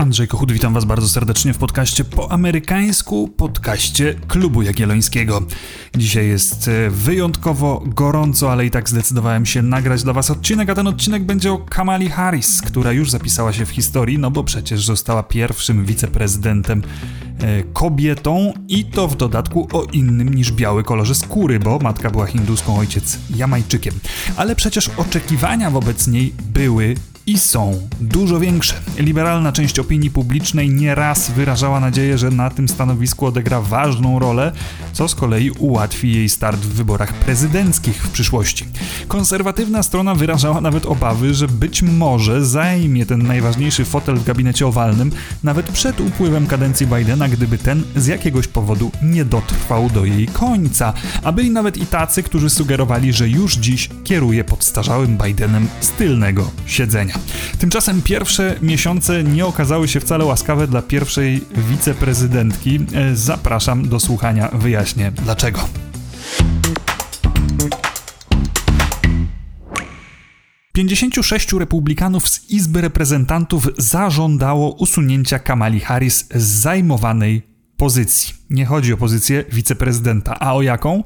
Andrzej Kochut, witam Was bardzo serdecznie w podcaście po amerykańsku, podcaście Klubu Jagiellońskiego. Dzisiaj jest e, wyjątkowo gorąco, ale i tak zdecydowałem się nagrać dla Was odcinek, a ten odcinek będzie o Kamali Harris, która już zapisała się w historii, no bo przecież została pierwszym wiceprezydentem e, kobietą i to w dodatku o innym niż biały kolorze skóry, bo matka była hinduską, ojciec Jamajczykiem. Ale przecież oczekiwania wobec niej były i są dużo większe. Liberalna część opinii publicznej nieraz wyrażała nadzieję, że na tym stanowisku odegra ważną rolę, co z kolei ułatwi jej start w wyborach prezydenckich w przyszłości. Konserwatywna strona wyrażała nawet obawy, że być może zajmie ten najważniejszy fotel w gabinecie owalnym nawet przed upływem kadencji Bidena, gdyby ten z jakiegoś powodu nie dotrwał do jej końca. A byli nawet i tacy, którzy sugerowali, że już dziś kieruje podstarzałym Bidenem z tylnego siedzenia. Tymczasem pierwsze miesiące nie okazały się wcale łaskawe dla pierwszej wiceprezydentki. E, zapraszam do słuchania, wyjaśnię dlaczego. Pięćdziesięciu sześciu republikanów z Izby Reprezentantów zażądało usunięcia Kamali Harris z zajmowanej pozycji. Nie chodzi o pozycję wiceprezydenta, a o jaką?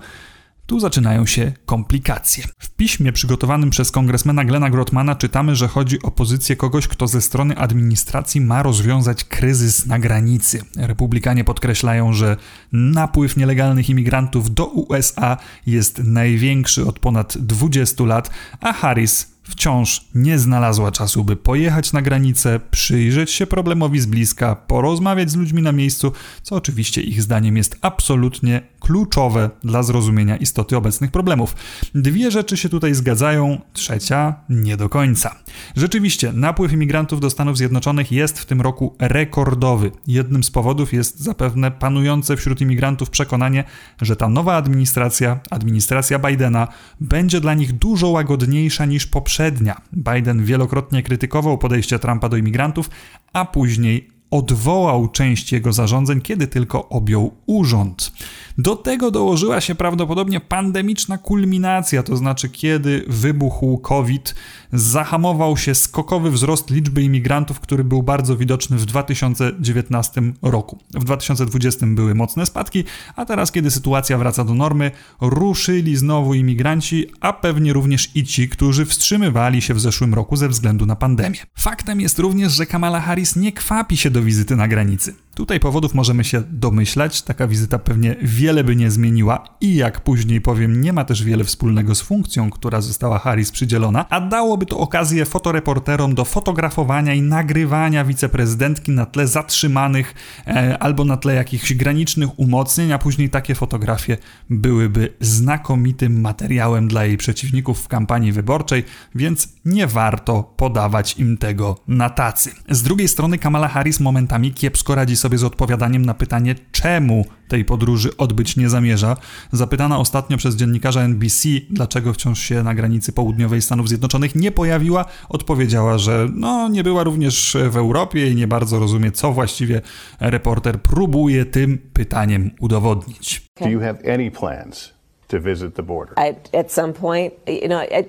Tu zaczynają się komplikacje. W piśmie przygotowanym przez kongresmena Glena Grotmana czytamy, że chodzi o pozycję kogoś, kto ze strony administracji ma rozwiązać kryzys na granicy. Republikanie podkreślają, że napływ nielegalnych imigrantów do USA jest największy od ponad 20 lat, a Harris wciąż nie znalazła czasu, by pojechać na granicę, przyjrzeć się problemowi z bliska, porozmawiać z ludźmi na miejscu, co oczywiście ich zdaniem jest absolutnie kluczowe dla zrozumienia istoty obecnych problemów. Dwie rzeczy się tutaj zgadzają, trzecia nie do końca. Rzeczywiście, napływ imigrantów do Stanów Zjednoczonych jest w tym roku rekordowy. Jednym z powodów jest zapewne panujące wśród imigrantów przekonanie, że ta nowa administracja, administracja Bidena, będzie dla nich dużo łagodniejsza niż poprzednia. Biden wielokrotnie krytykował podejście Trumpa do imigrantów, a później odwołał część jego zarządzeń, kiedy tylko objął urząd. Do tego dołożyła się prawdopodobnie pandemiczna kulminacja, to znaczy kiedy wybuchł COVID, zahamował się skokowy wzrost liczby imigrantów, który był bardzo widoczny w 2019 roku. W 2020 były mocne spadki, a teraz, kiedy sytuacja wraca do normy, ruszyli znowu imigranci, a pewnie również i ci, którzy wstrzymywali się w zeszłym roku ze względu na pandemię. Faktem jest również, że Kamala Harris nie kwapi się do wizyty na granicy. Tutaj powodów możemy się domyślać, taka wizyta pewnie wiele by nie zmieniła. I jak później powiem, nie ma też wiele wspólnego z funkcją, która została Harris przydzielona, a dałoby to okazję fotoreporterom do fotografowania i nagrywania wiceprezydentki na tle zatrzymanych e, albo na tle jakichś granicznych umocnień, a później takie fotografie byłyby znakomitym materiałem dla jej przeciwników w kampanii wyborczej, więc nie warto podawać im tego na tacy. Z drugiej strony Kamala Harris momentami kiepsko radzi sobie z odpowiadaniem na pytanie, czemu tej podróży odbyć nie zamierza. Zapytana ostatnio przez dziennikarza NBC, dlaczego wciąż się na granicy południowej Stanów Zjednoczonych nie pojawiła, odpowiedziała, że no, nie była również w Europie i nie bardzo rozumie, co właściwie reporter próbuje tym pytaniem udowodnić. Do you have any plans to visit the border? I, at some point, you know, I,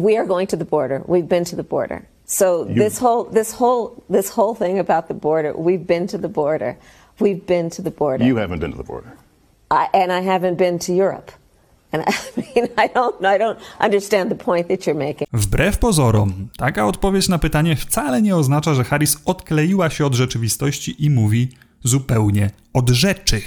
we are going to the border. We've been to the border. So You- this whole this whole this whole thing about the border, we've been to the border. We've been to the border. You haven't been to the border. I, and I haven't been to Europe. And I mean, I don't I don't understand the point that you're making. Wbrew pozorom, taka odpowiedź na pytanie wcale nie oznacza, że Harris odkleiła się od rzeczywistości i mówi zupełnie od rzeczy.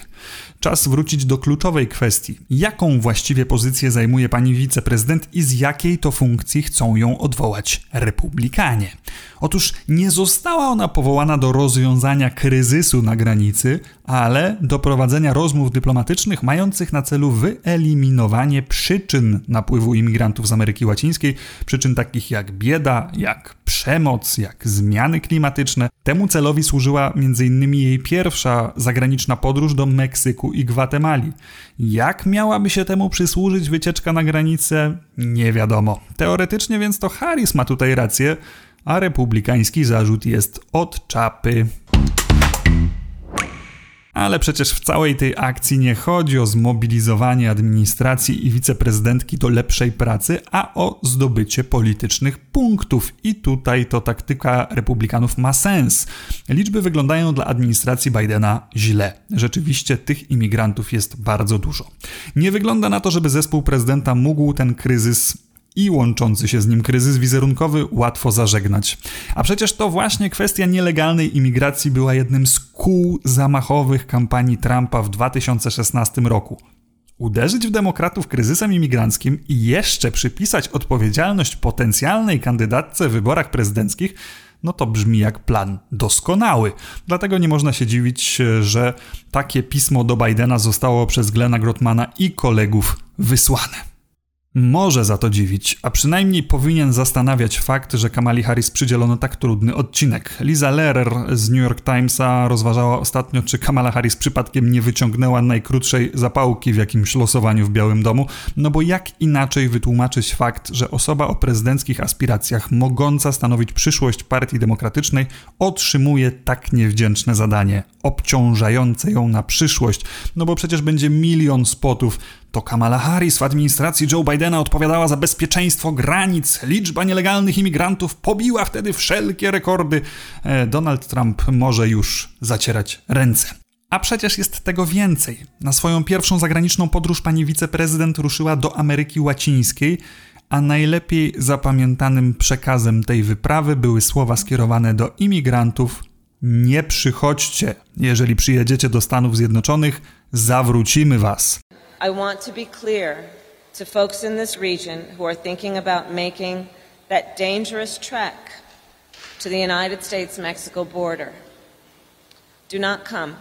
Czas wrócić do kluczowej kwestii. Jaką właściwie pozycję zajmuje pani wiceprezydent i z jakiej to funkcji chcą ją odwołać republikanie? Otóż nie została ona powołana do rozwiązania kryzysu na granicy, ale do prowadzenia rozmów dyplomatycznych mających na celu wyeliminowanie przyczyn napływu imigrantów z Ameryki Łacińskiej, przyczyn takich jak bieda, jak przemoc, jak zmiany klimatyczne. Temu celowi służyła m.in. jej pierwsza zagraniczna podróż do Meksyku i Gwatemali. Jak miałaby się temu przysłużyć wycieczka na granicę? Nie wiadomo. Teoretycznie więc to Harris ma tutaj rację, a republikański zarzut jest od czapy. Ale przecież w całej tej akcji nie chodzi o zmobilizowanie administracji i wiceprezydentki do lepszej pracy, a o zdobycie politycznych punktów. I tutaj to taktyka republikanów ma sens. Liczby wyglądają dla administracji Bidena źle. Rzeczywiście tych imigrantów jest bardzo dużo. Nie wygląda na to, żeby zespół prezydenta mógł ten kryzys i łączący się z nim kryzys wizerunkowy łatwo zażegnać. A przecież to właśnie kwestia nielegalnej imigracji była jednym z kół zamachowych kampanii Trumpa w 2016 roku. Uderzyć w demokratów kryzysem imigranckim i jeszcze przypisać odpowiedzialność potencjalnej kandydatce w wyborach prezydenckich, no to brzmi jak plan doskonały. Dlatego nie można się dziwić, że takie pismo do Bidena zostało przez Glena Grotmana i kolegów wysłane. Może za to dziwić, a przynajmniej powinien zastanawiać fakt, że Kamali Harris przydzielono tak trudny odcinek. Liza Lehrer z New York Timesa rozważała ostatnio, czy Kamala Harris przypadkiem nie wyciągnęła najkrótszej zapałki w jakimś losowaniu w Białym Domu, no bo jak inaczej wytłumaczyć fakt, że osoba o prezydenckich aspiracjach mogąca stanowić przyszłość Partii Demokratycznej otrzymuje tak niewdzięczne zadanie, obciążające ją na przyszłość, no bo przecież będzie milion spotów to Kamala Harris w administracji Joe Bidena odpowiadała za bezpieczeństwo granic. Liczba nielegalnych imigrantów pobiła wtedy wszelkie rekordy. E, Donald Trump może już zacierać ręce. A przecież jest tego więcej. Na swoją pierwszą zagraniczną podróż pani wiceprezydent ruszyła do Ameryki Łacińskiej, a najlepiej zapamiętanym przekazem tej wyprawy były słowa skierowane do imigrantów: Nie przychodźcie, jeżeli przyjedziecie do Stanów Zjednoczonych, zawrócimy was. I want to be clear to folks in this region who are thinking about making that dangerous trek to the United States Mexico border. Do not come.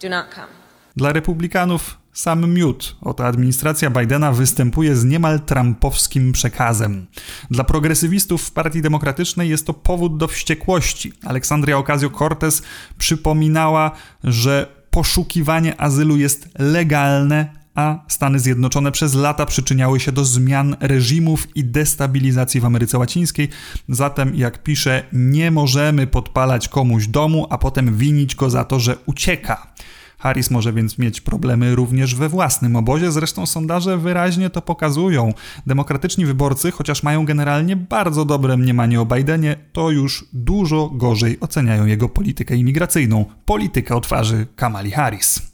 Do not come. Dla republikanów sam miód. Oto administracja Bidena występuje z niemal trumpowskim przekazem. Dla progresywistów w Partii Demokratycznej jest to powód do wściekłości. Aleksandria Ocasio-Cortez przypominała, że poszukiwanie azylu jest legalne, a Stany Zjednoczone przez lata przyczyniały się do zmian reżimów i destabilizacji w Ameryce Łacińskiej. Zatem, jak pisze, nie możemy podpalać komuś domu, a potem winić go za to, że ucieka. Harris może więc mieć problemy również we własnym obozie, zresztą sondaże wyraźnie to pokazują. Demokratyczni wyborcy, chociaż mają generalnie bardzo dobre mniemanie o Bidenie, to już dużo gorzej oceniają jego politykę imigracyjną, politykę o twarzy Kamali Harris.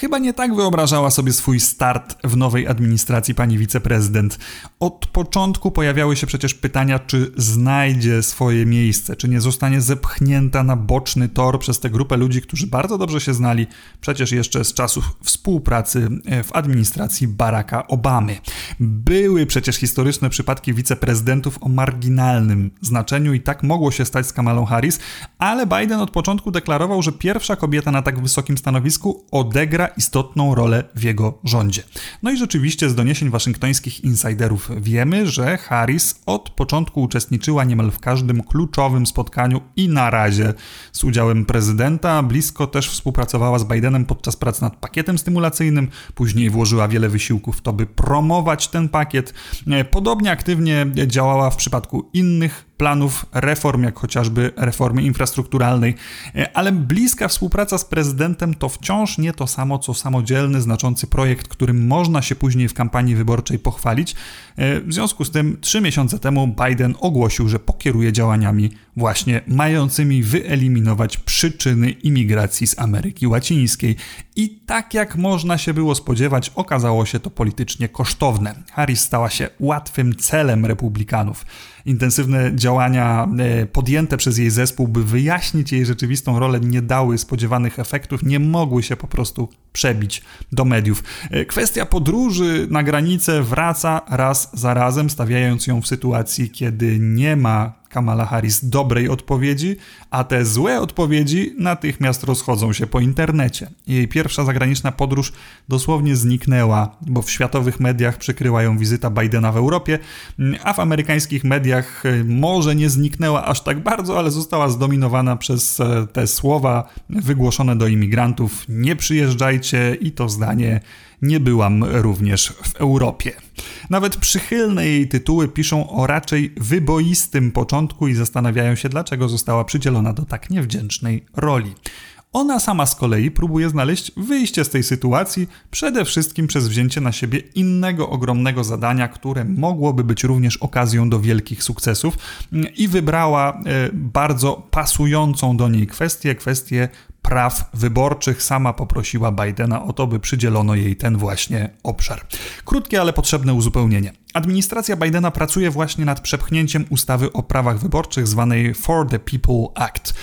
Chyba nie tak wyobrażała sobie swój start w nowej administracji pani wiceprezydent. Od początku pojawiały się przecież pytania, czy znajdzie swoje miejsce, czy nie zostanie zepchnięta na boczny tor przez tę grupę ludzi, którzy bardzo dobrze się znali przecież jeszcze z czasów współpracy e, w administracji Baracka Obamy. Były przecież historyczne przypadki wiceprezydentów o marginalnym znaczeniu i tak mogło się stać z Kamalą Harris, ale Biden od początku deklarował, że pierwsza kobieta na tak wysokim stanowisku odegra istotną rolę w jego rządzie. No i rzeczywiście z doniesień waszyngtońskich insiderów wiemy, że Harris od początku uczestniczyła niemal w każdym kluczowym spotkaniu i na razie z udziałem prezydenta. Blisko też współpracowała z Bidenem podczas prac nad pakietem stymulacyjnym, później włożyła wiele wysiłków w to, by promować ten pakiet. Podobnie aktywnie działała w przypadku innych planów reform, jak chociażby reformy infrastrukturalnej, e, ale bliska współpraca z prezydentem to wciąż nie to samo, co samodzielny, znaczący projekt, którym można się później w kampanii wyborczej pochwalić. E, w związku z tym, trzy miesiące temu Biden ogłosił, że pokieruje działaniami właśnie mającymi wyeliminować przyczyny imigracji z Ameryki Łacińskiej. I tak jak można się było spodziewać, okazało się to politycznie kosztowne. Harris stała się łatwym celem republikanów. Intensywne działania e, podjęte przez jej zespół, by wyjaśnić jej rzeczywistą rolę, nie dały spodziewanych efektów, nie mogły się po prostu przebić do mediów. E, kwestia podróży na granicę wraca raz za razem, stawiając ją w sytuacji, kiedy nie ma Kamala Harris dobrej odpowiedzi, a te złe odpowiedzi natychmiast rozchodzą się po internecie. Jej pierwsza zagraniczna podróż dosłownie zniknęła, bo w światowych mediach przykryła ją wizyta Bidena w Europie, a w amerykańskich mediach e, może nie zniknęła aż tak bardzo, ale została zdominowana przez e, te słowa wygłoszone do imigrantów: nie przyjeżdżajcie i to zdanie nie byłam również w Europie. Nawet przychylne jej tytuły piszą o raczej wyboistym początku i zastanawiają się, dlaczego została przydzielona do tak niewdzięcznej roli. Ona sama z kolei próbuje znaleźć wyjście z tej sytuacji, przede wszystkim przez wzięcie na siebie innego ogromnego zadania, które mogłoby być również okazją do wielkich sukcesów i wybrała e, bardzo pasującą do niej kwestię, kwestię praw wyborczych. Sama poprosiła Bidena o to, by przydzielono jej ten właśnie obszar. Krótkie, ale potrzebne uzupełnienie. Administracja Bidena pracuje właśnie nad przepchnięciem ustawy o prawach wyborczych zwanej For the People Act.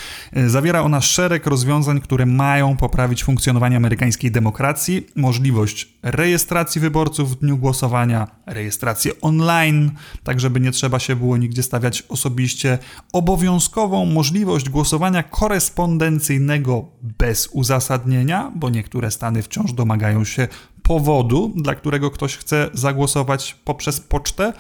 Zawiera ona szereg rozwiązań, które mają poprawić funkcjonowanie amerykańskiej demokracji, możliwość rejestracji wyborców w dniu głosowania, rejestrację online, tak żeby nie trzeba się było nigdzie stawiać osobiście, obowiązkową możliwość głosowania korespondencyjnego bez uzasadnienia, bo niektóre stany wciąż domagają się powodu, dla którego ktoś chce zagłosować poprzez pocztę,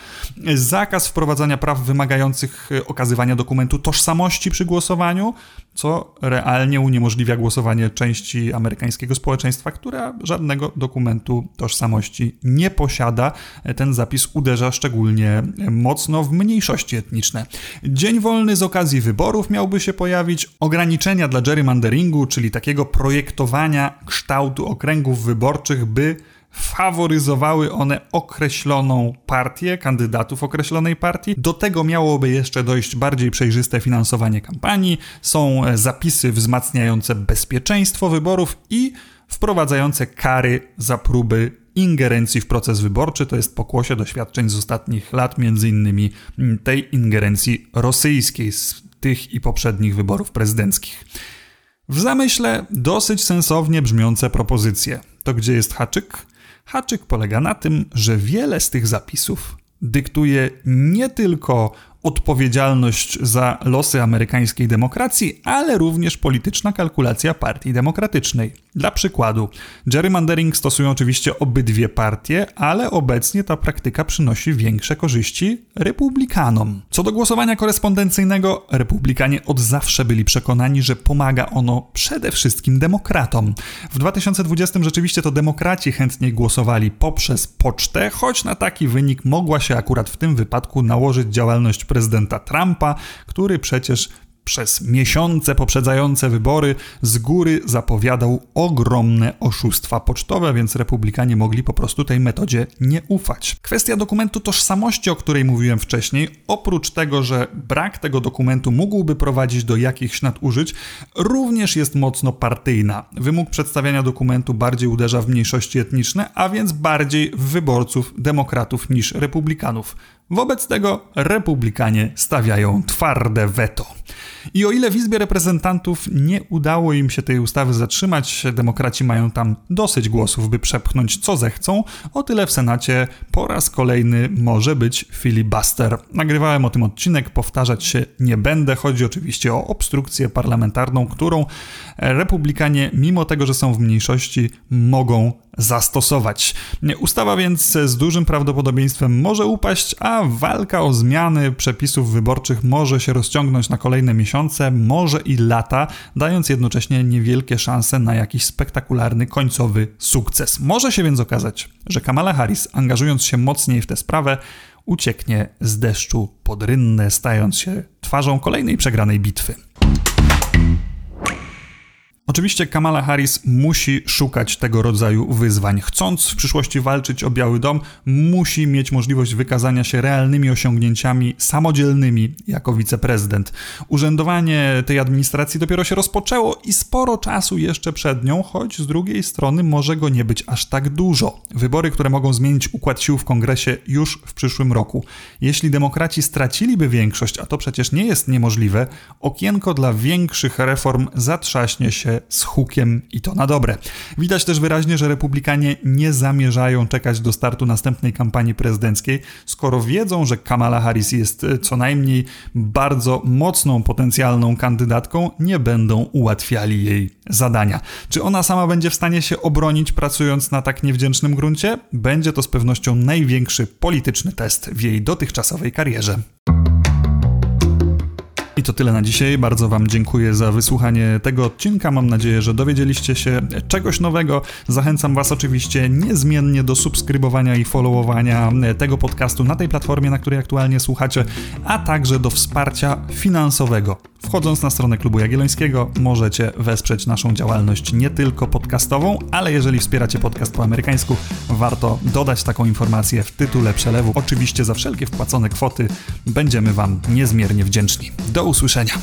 zakaz wprowadzania praw wymagających okazywania dokumentu tożsamości przy głosowaniu, co realnie uniemożliwia głosowanie części amerykańskiego społeczeństwa, która żadnego dokumentu tożsamości nie posiada. Ten zapis uderza szczególnie mocno w mniejszości etniczne. Dzień wolny z okazji wyborów miałby się pojawić, ograniczenia dla gerrymanderingu, czyli takiego projektowania kształtu okręgów wyborczych, by faworyzowały one określoną partię, kandydatów określonej partii. Do tego miałoby jeszcze dojść bardziej przejrzyste finansowanie kampanii, są zapisy wzmacniające bezpieczeństwo wyborów i wprowadzające kary za próby ingerencji w proces wyborczy. To jest pokłosie doświadczeń z ostatnich lat, między innymi tej ingerencji rosyjskiej z tych i poprzednich wyborów prezydenckich. W zamyśle dosyć sensownie brzmiące propozycje. To gdzie jest haczyk? Haczyk polega na tym, że wiele z tych zapisów dyktuje nie tylko odpowiedzialność za losy amerykańskiej demokracji, ale również polityczna kalkulacja partii demokratycznej. Dla przykładu, gerrymandering stosują oczywiście obydwie partie, ale obecnie ta praktyka przynosi większe korzyści republikanom. Co do głosowania korespondencyjnego, republikanie od zawsze byli przekonani, że pomaga ono przede wszystkim demokratom. W 2020 rzeczywiście to demokraci chętniej głosowali poprzez pocztę, choć na taki wynik mogła się akurat w tym wypadku nałożyć działalność prezydenta Trumpa, który przecież przez miesiące poprzedzające wybory z góry zapowiadał ogromne oszustwa pocztowe, więc republikanie mogli po prostu tej metodzie nie ufać. Kwestia dokumentu tożsamości, o której mówiłem wcześniej, oprócz tego, że brak tego dokumentu mógłby prowadzić do jakichś nadużyć, również jest mocno partyjna. Wymóg przedstawiania dokumentu bardziej uderza w mniejszości etniczne, a więc bardziej w wyborców demokratów niż republikanów. Wobec tego republikanie stawiają twarde weto. I o ile w Izbie Reprezentantów nie udało im się tej ustawy zatrzymać, demokraci mają tam dosyć głosów, by przepchnąć co zechcą, o tyle w Senacie po raz kolejny może być filibuster. Nagrywałem o tym odcinek, powtarzać się nie będę. Chodzi oczywiście o obstrukcję parlamentarną, którą republikanie, mimo tego, że są w mniejszości, mogą zastosować. Ustawa więc z dużym prawdopodobieństwem może upaść, a walka o zmiany przepisów wyborczych może się rozciągnąć na kolejne miesiące, może i lata, dając jednocześnie niewielkie szanse na jakiś spektakularny końcowy sukces. Może się więc okazać, że Kamala Harris, angażując się mocniej w tę sprawę, ucieknie z deszczu pod rynnę, stając się twarzą kolejnej przegranej bitwy. Oczywiście Kamala Harris musi szukać tego rodzaju wyzwań. Chcąc w przyszłości walczyć o Biały Dom, musi mieć możliwość wykazania się realnymi osiągnięciami samodzielnymi jako wiceprezydent. Urzędowanie tej administracji dopiero się rozpoczęło i sporo czasu jeszcze przed nią, choć z drugiej strony może go nie być aż tak dużo. Wybory, które mogą zmienić układ sił w kongresie już w przyszłym roku. Jeśli demokraci straciliby większość, a to przecież nie jest niemożliwe, okienko dla większych reform zatrzaśnie się z hukiem i to na dobre. Widać też wyraźnie, że republikanie nie zamierzają czekać do startu następnej kampanii prezydenckiej, skoro wiedzą, że Kamala Harris jest e, co najmniej bardzo mocną potencjalną kandydatką, nie będą ułatwiali jej zadania. Czy ona sama będzie w stanie się obronić pracując na tak niewdzięcznym gruncie? Będzie to z pewnością największy polityczny test w jej dotychczasowej karierze. I to tyle na dzisiaj. Bardzo Wam dziękuję za wysłuchanie tego odcinka. Mam nadzieję, że dowiedzieliście się czegoś nowego. Zachęcam Was oczywiście niezmiennie do subskrybowania i followowania tego podcastu na tej platformie, na której aktualnie słuchacie, a także do wsparcia finansowego. Wchodząc na stronę Klubu Jagiellońskiego możecie wesprzeć naszą działalność nie tylko podcastową, ale jeżeli wspieracie podcast po amerykańsku, warto dodać taką informację w tytule przelewu. Oczywiście za wszelkie wpłacone kwoty będziemy Wam niezmiernie wdzięczni. Do usłyszenia.